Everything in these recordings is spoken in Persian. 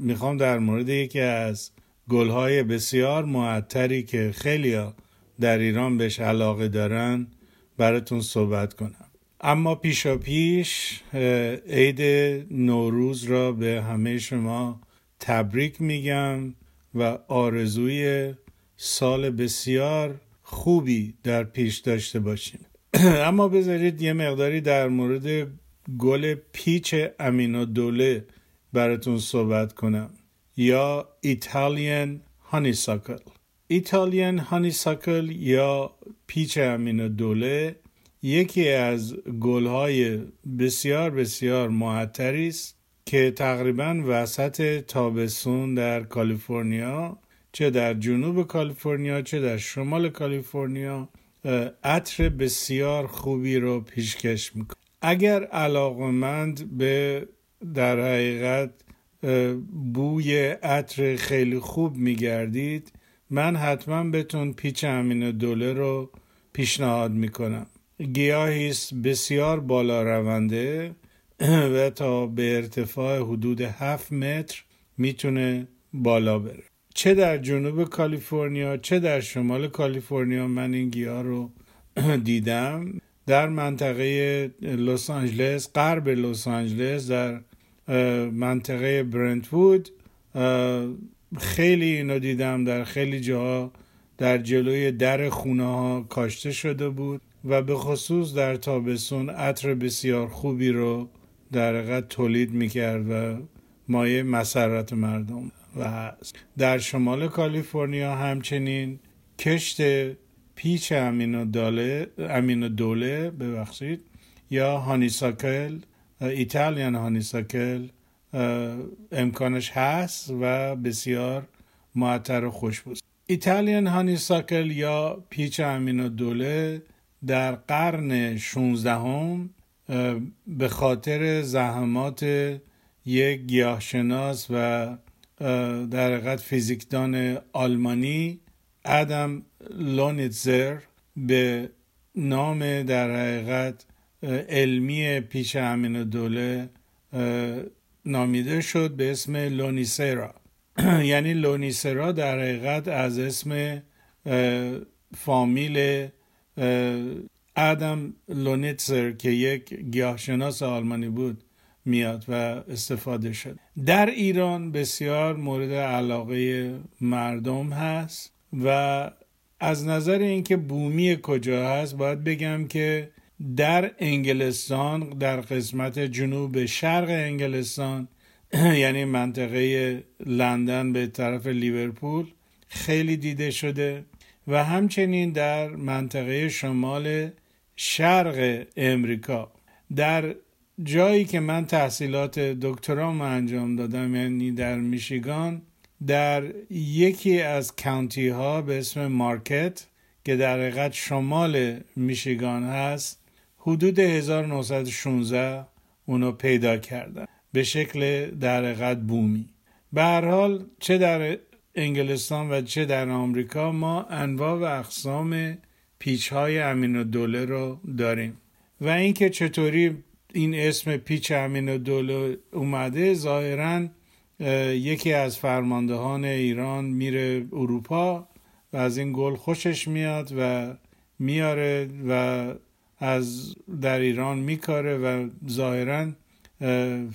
می‌خوام در مورد یکی از گلهای بسیار معطری که خیلی در ایران بهش علاقه دارن براتون صحبت کنم. اما پیشا پیش عید نوروز را به همه شما تبریک میگم و آرزوی سال بسیار خوبی در پیش داشته باشیم اما بذارید یه مقداری در مورد گل پیچ امین دوله براتون صحبت کنم. یا ایتالیان هانیساکل. ایتالیان هانیساکل یا پیچ امین دوله یکی از گلهای بسیار بسیار معطری است که تقریبا وسط تابستون در کالیفرنیا چه در جنوب کالیفرنیا چه در شمال کالیفرنیا عطر بسیار خوبی رو پیشکش می‌کنه. اگر علاقمند به در حقیقت بوی عطر خیلی خوب میگردید. من حتما بهتون پیچ امین دوله رو پیشنهاد می‌کنم. گیاهی است بسیار بالا رونده و تا به ارتفاع حدود 7 متر می‌تونه بالا بره. چه در جنوب کالیفرنیا چه در شمال کالیفرنیا من این گیاه رو دیدم. در منطقه لس آنجلس غرب لس آنجلس در منطقه برنتوود. خیلی اینو دیدم در خیلی جاها در جلوی در خونه ها کاشته شده بود و به خصوص در تابستون عطر بسیار خوبی رو در حقیقت تولید می‌کرد و مایه مسرت مردم و در شمال کالیفرنیا همچنین کشت پیچ امین و دوله, امین دوله ببخشید یا هانیساکل ایتالیان هانیساکل امکانش هست و بسیار معطر و خوشبوست ایتالیان هانیساکل یا پیچ امین دوله در قرن 16 هم به خاطر زحمات یک گیاهشناس و در حقیقت فیزیکدان آلمانی ادم لونیتزر به نام در حقیقت علمی پیش امین دوله نامیده شد به اسم لونیسرا. یعنی لونیسرا در حقیقت از اسم فامیل ادم لونیتزر که یک گیاهشناس آلمانی بود میاد و استفاده شد. در ایران بسیار مورد علاقه مردم هست و از نظر اینکه بومی کجا هست باید بگم که در انگلستان در قسمت جنوب شرق انگلستان یعنی منطقه لندن به طرف لیورپول خیلی دیده شده و همچنین در منطقه شمال شرق امریکا. در جایی که من تحصیلات دکترام انجام دادم یعنی در میشیگان در یکی از کانتی ها به اسم مارکت که در حقیقت شمال میشیگان هست حدود 1916 اونو پیدا کردن. به شکل در حقیقت بومی. به هر حال چه در انگلستان و چه در آمریکا ما انواع و اقسام پیچ های امین و دوله رو داریم. و اینکه چطوری این اسم پیچ امین و دوله اومده ظاهرا یکی از فرماندهان ایران میره اروپا و از این گل خوشش میاد و میاره و از در ایران میکاره و ظاهرا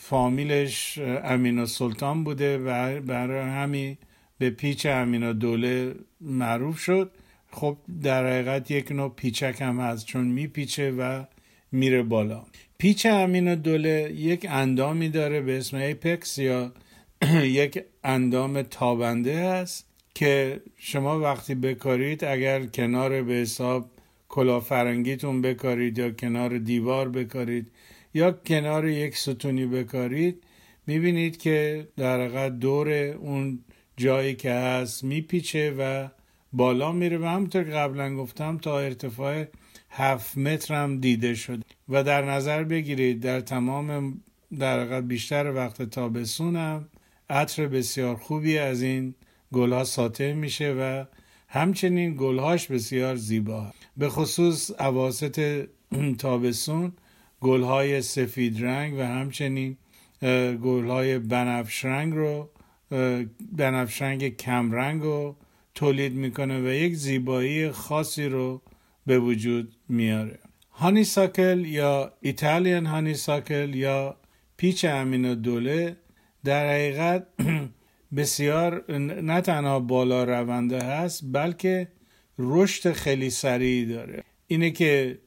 فامیلش امین سلطان بوده و برای همین به پیچ امین دوله معروف شد. خب در حقیقت یک نوع پیچک هم هست چون میپیچه و میره بالا. پیچ امین دوله یک اندامی داره به اسم apex یا یک اندام تابنده است که شما وقتی بکارید اگر کنار به حساب کلاه‌فرنگیتون بکارید یا کنار دیوار بکارید یا کنار یک ستونی بکارید می‌بینید که در حقیقت دور اون جایی که هست میپیچه و بالا میره و همونطور که قبلا گفتم تا ارتفاع هفت متر هم دیده شده. و در نظر بگیرید در تمام در حقیقت بیشتر وقت تابستون هم عطر بسیار خوبی از این گلها ساطع میشه و همچنین گلهاش بسیار زیبا. به خصوص عواست تابستون گلهای سفید رنگ و همچنین گلهای بنفش رنگ رو بنفش رنگ کم رنگ رو تولید می‌کنه و یک زیبایی خاصی رو به وجود میاره. هانی ساکل یا ایتالیان هانی ساکل یا پیچ امین دوله در حقیقت بسیار نه تنها بالا رونده هست بلکه رشد خیلی سریعی داره. اینه که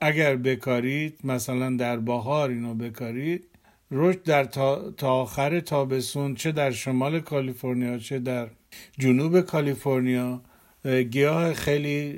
اگر بکارید مثلا در بهار اینو بکارید رشد در تا, تا آخر تابستون چه در شمال کالیفرنیا چه در جنوب کالیفرنیا گیاه خیلی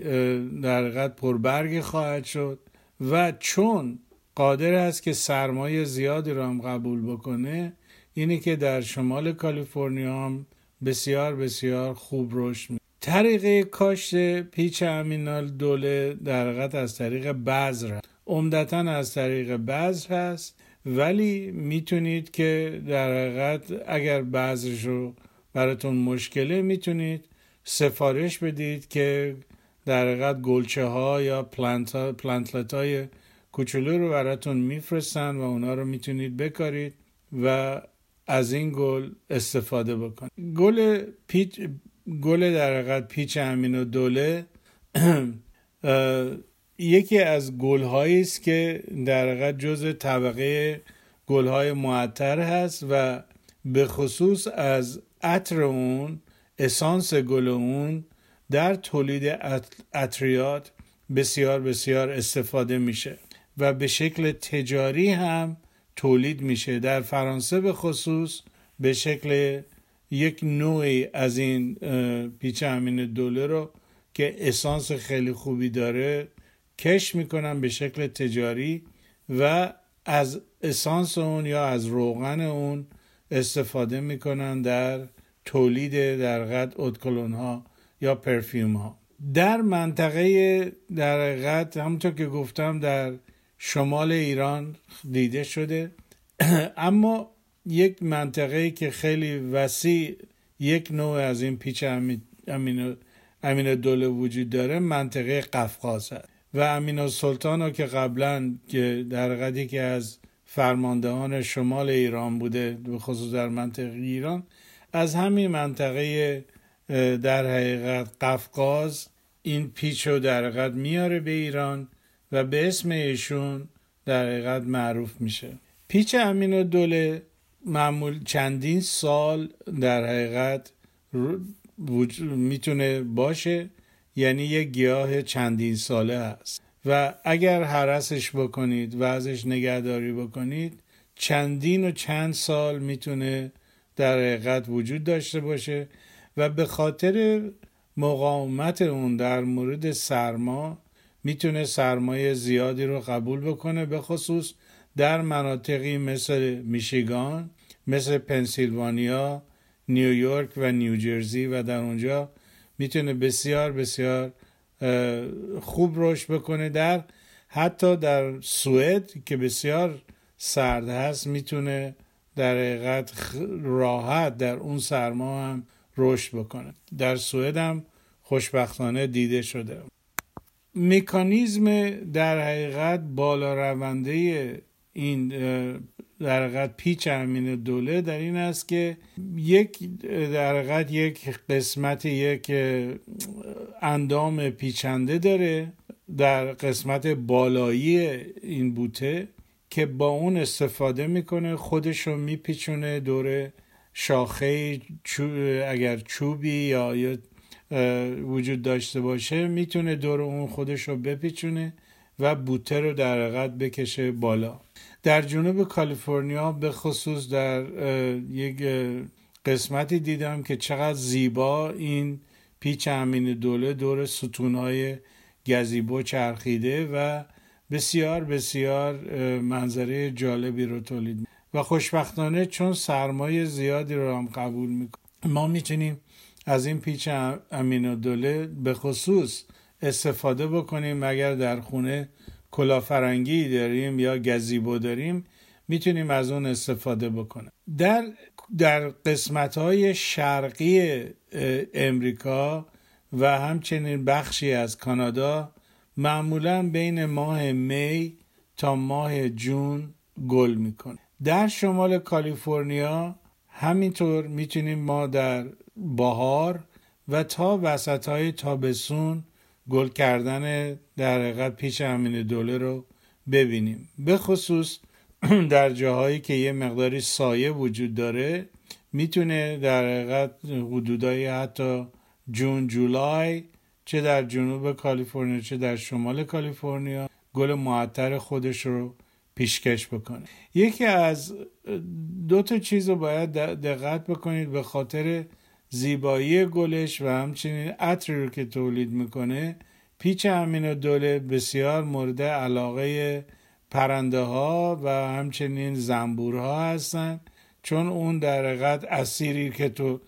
در حقیقت پربرگ خواهد شد. و چون قادر است که سرمایه زیادی را هم قبول بکنه اینه که در شمال کالیفرنیا هم بسیار بسیار خوب رشد می طریقه کاشت پیچ امینال دوله در حقیقت از طریق بذر عمدتا از طریق بذر هست. ولی می‌تونید که در حقیقت اگر بذرش رو براتون مشکله می‌تونید سفارش بدید که در حقیقت گلچه ها یا پلانت های کوچولو رو براتون میفرستن و اونا رو می‌تونید بکارید و از این گل استفاده بکنید گل پیچ گل در حقیقت پیچ امین و دوله یکی از گل است که در حقیقت جز طبقه گل های معطر هست و به خصوص از عطر اون اسانس گل اون در تولید عطریات بسیار بسیار استفاده میشه و به شکل تجاری هم تولید میشه. در فرانسه به خصوص به شکل یک نوعی از این پیچ امین دوله رو که اسانس خیلی خوبی داره کش می‌کنن به شکل تجاری و از اسانس اون یا از روغن اون استفاده می‌کنن در تولید در قد ادکلون ها یا پرفیوم ها. در منطقه در حقیقت همونطور که گفتم در شمال ایران دیده شده. اما یک منطقه که خیلی وسیع یک نوع از این پیچ امین, امین دوله وجود داره منطقه قفقاز هست و امین سلطان که قبلا که در قدی که از فرماندهان شمال ایران بوده به خصوص در منطقه ایران از همین منطقه در حقیقت قفقاز این پیچ رو در حقیقت میاره به ایران. و به اسم ایشون در حقیقت معروف میشه. پیچ امین دوله معمول چندین سال در حقیقت می‌تونه باشه یعنی یک گیاه چندین ساله هست. و اگر حرسش بکنید و ازش نگهداری بکنید چندین و چند سال می‌تونه در حقیقت وجود داشته باشه و به خاطر مقاومت اون در مورد سرما می‌تونه سرمایه زیادی رو قبول بکنه به خصوص در مناطقی مثل میشیگان مثل پنسیلوانیا نیویورک و نیوجرسی و در اونجا می‌تونه بسیار بسیار خوب رشد بکنه. در حتی در سوئد که بسیار سرد هست می‌تونه در حقیقت راحت در اون سرما هم رشد بکنه. در سوئد هم خوشبختانه دیده شده. مکانیزم در حقیقت بالا رونده این در حقیقت پیچ امین دوله در این است که یک در حقیقت یک قسمت یک اندام پیچنده داره در قسمت بالایی این بوته که با اون استفاده می‌کنه خودش رو میپیچونه دور شاخه اگر چوبی یا وجود داشته باشه می‌تونه دور اون خودش رو بپیچونه و بوته رو در حقیقت بکشه بالا. در جنوب کالیفرنیا به خصوص در یک قسمتی دیدم که چقدر زیبا این پیچ امین دوله دور ستونهای گزیبو چرخیده و بسیار بسیار منظره جالبی رو تولید و خوشبختانه چون سرمایه زیادی رو هم قبول می‌کنه ما می‌تونیم از این پیچ امین دوله به خصوص استفاده بکنیم. اگر در خونه کلافرنگی داریم یا گزیبو داریم می‌تونیم از اون استفاده بکنیم. در در قسمت های شرقی امریکا و همچنین بخشی از کانادا معمولا بین ماه می تا ماه جون گل می‌کنه. در شمال کالیفرنیا همینطور می‌تونیم ما در بهار و تا وسط های تابسون گل کردن در حقیقت پیش امین دوله رو ببینیم. به خصوص در جاهایی که یه مقداری سایه وجود داره می‌تونه در حقیقت حدودای حتی جون جولای چه در جنوب کالیفرنیا چه در شمال کالیفرنیا گل معطر خودش رو پیشکش بکنه. یکی از دو تا چیز رو باید دقت بکنید به خاطر زیبایی گلش و همچنین عطری رو که تولید می‌کنه پیچ امین دوله بسیار مورد علاقه پرنده ها و همچنین زنبورها هستن. چون اون در حقیقت اسیری که تو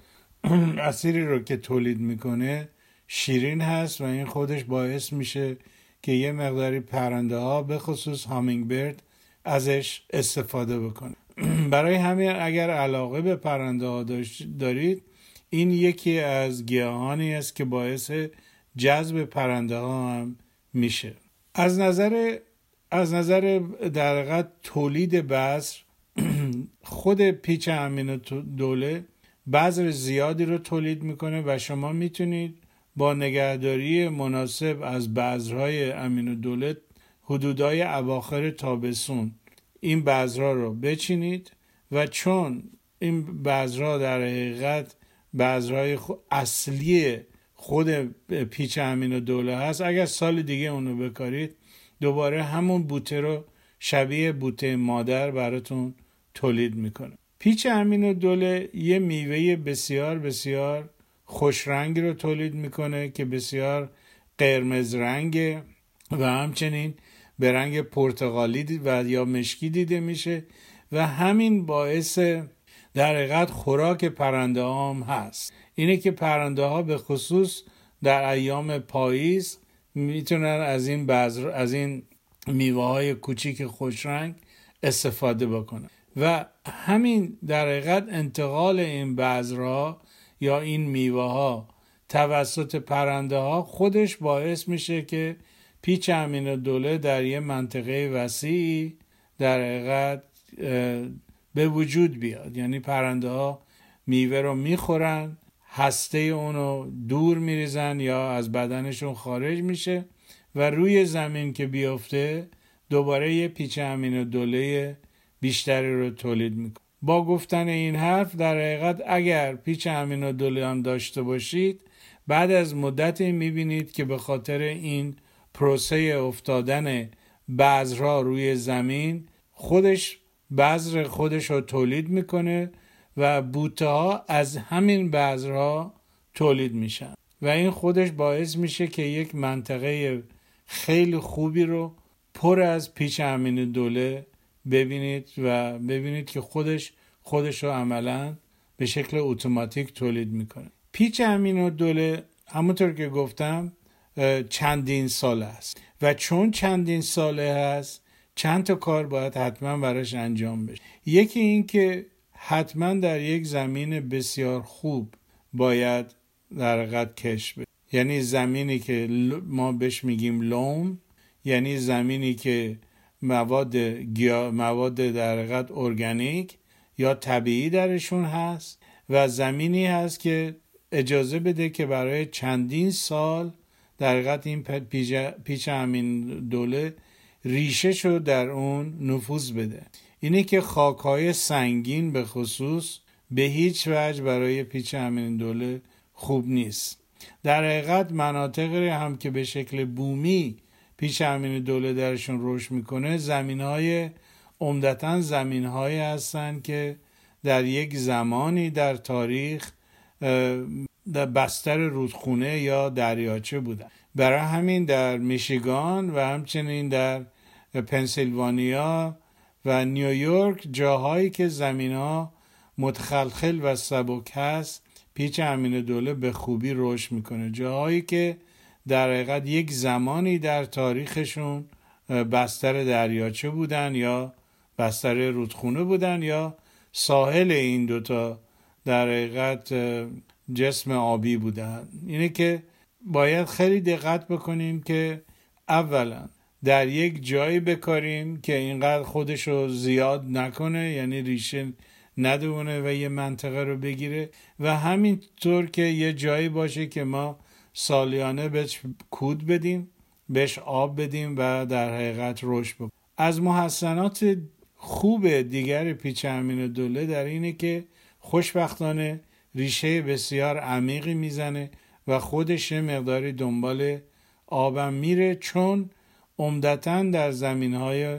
اسیری رو که تولید می‌کنه شیرین هست و این خودش باعث میشه که یه مقداری پرنده ها به خصوص هامینگ برد ازش استفاده بکنه. برای همین اگر علاقه به پرنده ها دارید این یکی از گیاهانی است که باعث جذب پرنده ها هم میشه. از نظر از نظر در تولید بذر خود پیچ امین دوله بذر زیادی رو تولید می‌کنه و شما می‌تونید با نگهداری مناسب از بذرهای امین دوله حدودای اواخر تابسون این بذرها رو بچینید و چون این بذرها در حقیقت بذرهای اصلی خود پیچ امین و دوله هست. اگر سال دیگه اونو بکارید دوباره همون بوته رو شبیه بوته مادر براتون تولید می‌کنه. پیچ امین دوله یه میوه بسیار بسیار خوش رنگ رو تولید می‌کنه که بسیار قرمز رنگه و همچنین به رنگ پرتغالی و یا مشکی دیده میشه و همین باعث در حقیقت خوراک پرنده هم هست. اینه که پرنده ها به خصوص در ایام پاییز می‌تونن از این بذر از این میوه های کوچیک خوشرنگ استفاده بکنن. و همین در حقیقت انتقال این بذرها یا این میوه ها توسط پرنده ها خودش باعث میشه که پیچ امین دوله در یه منطقه وسیعی در حقیقت به وجود بیاد. یعنی پرنده ها میوه رو می‌خورن هسته اونو دور میریزن یا از بدنشون خارج میشه و روی زمین که بیفته دوباره یه پیچ امین دوله بیشتری رو تولید می‌کنه. با گفتن این حرف در حقیقت اگر پیچ امین و دوله هم داشته باشید بعد از مدتی می‌بینید که به خاطر این پروسه افتادن بذرها روی زمین خودش بذر خودش رو تولید می‌کنه و بوته ها از همین بذرها تولید میشن. و این خودش باعث میشه که یک منطقه خیلی خوبی رو پر از پیچ امین دوله ببینید و ببینید که خودش خودش رو عملا به شکل اتوماتیک تولید می‌کنه. پیچ امین دوله همونطور که گفتم چندین ساله است. و چون چندین ساله هست چند تا کار باید حتما براش انجام بشه. یکی این که حتما در یک زمین بسیار خوب باید در قد کش بشه. یعنی زمینی که ما بهش میگیم لوم یعنی زمینی که مواد گیا مواد در حقیقت ارگانیک یا طبیعی درشون هست و زمینی هست که اجازه بده که برای چندین سال در حقیقت این پیچ همین دوله ریشه شو در اون نفوذ بده. اینه که خاکهای سنگین به خصوص به هیچ وجه برای پیچ همین دوله خوب نیست. در حقیقت مناطقی هم که به شکل بومی پیش امین دوله درشون رشد می‌کنه زمین های عمدتا زمین های هستن که در یک زمانی در تاریخ در بستر رودخونه یا دریاچه بودن. برای همین در میشیگان و همچنین در پنسیلوانیا و نیویورک جاهایی که زمین ها متخلخل و سبک هست پیچ امین دوله به خوبی رشد می‌کنه. جاهایی که در حقیقت یک زمانی در تاریخشون بستر دریاچه بودن یا بستر رودخونه بودن یا ساحل این دوتا در حقیقت جسم آبی بودن. اینه که باید خیلی دقت بکنیم که اولا در یک جایی بکاریم که اینقدر خودش رو زیاد نکنه یعنی ریشه ندونه و یه منطقه رو بگیره و همینطور که یه جایی باشه که ما سالیانه بهش کود بدیم بهش آب بدیم و در حقیقت رشد بکنیم. از محسنات خوب دیگر پیچ امین دوله در اینه که خوشبختانه ریشه بسیار عمیقی می‌زنه و خودش مقداری دنبال آبم میره چون عمدتا در زمین های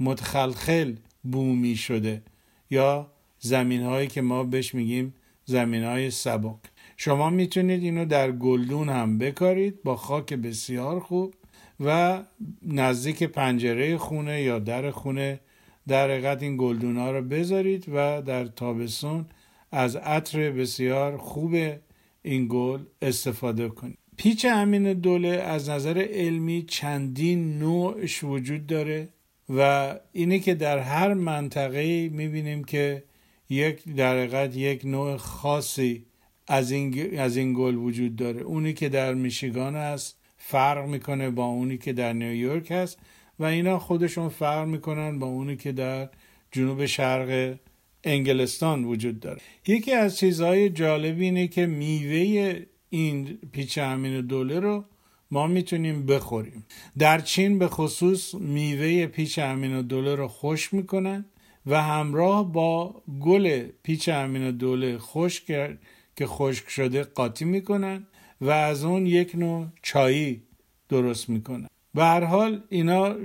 متخلخل بومی شده یا زمین هایی که ما بهش میگیم زمین های سبک. شما می‌تونید اینو در گلدون هم بکارید با خاک بسیار خوب و نزدیک پنجره خونه یا در خونه در حقیقت این گلدون ها رو بذارید و در تابستون از عطر بسیار خوب این گل استفاده کنید پیچ امین دوله از نظر علمی چندین نوعش وجود داره و اینه که در هر منطقه می‌بینیم که یک در یک نوع خاصی از این, از این گل وجود داره. اونی که در میشیگان هست فرق می‌کنه با اونی که در نیویورک هست و اینا خودشون فرق می‌کنن با اونی که در جنوب شرق انگلستان وجود داره. یکی از چیزهای جالب اینه که میوه این پیچ امین دوله رو ما می‌تونیم بخوریم. در چین به خصوص میوه پیچ امین دوله رو خوش می‌کنن و همراه با گل پیچ امین دوله خشک که خشک شده قاطی می‌کنن و از اون یک نوع چایی درست می‌کنن. به هر حال اینا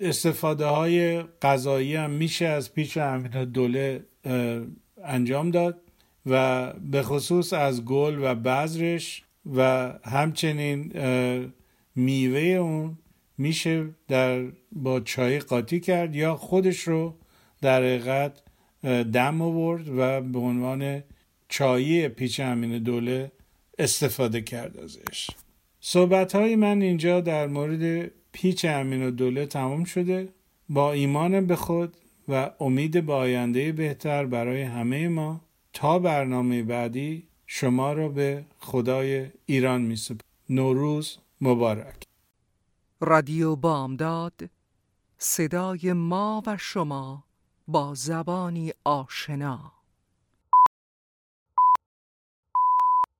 استفاده های غذایی هم میشه از پیچ امین دوله انجام داد و به خصوص از گل و بذرش و همچنین میوه اون میشه در با چای قاطی کرد یا خودش رو در حقیقت دم آورد و به عنوان چایی پیچ امین دوله استفاده کرد ازش. صحبت های من اینجا در مورد پیچ امین دوله تمام شده. با ایمان به خود و امید به آینده بهتر برای همه ما. تا برنامه بعدی شما را به خدای ایران می نوروز مبارک. رادیو بامداد صدای ما و شما با زبانی آشنا.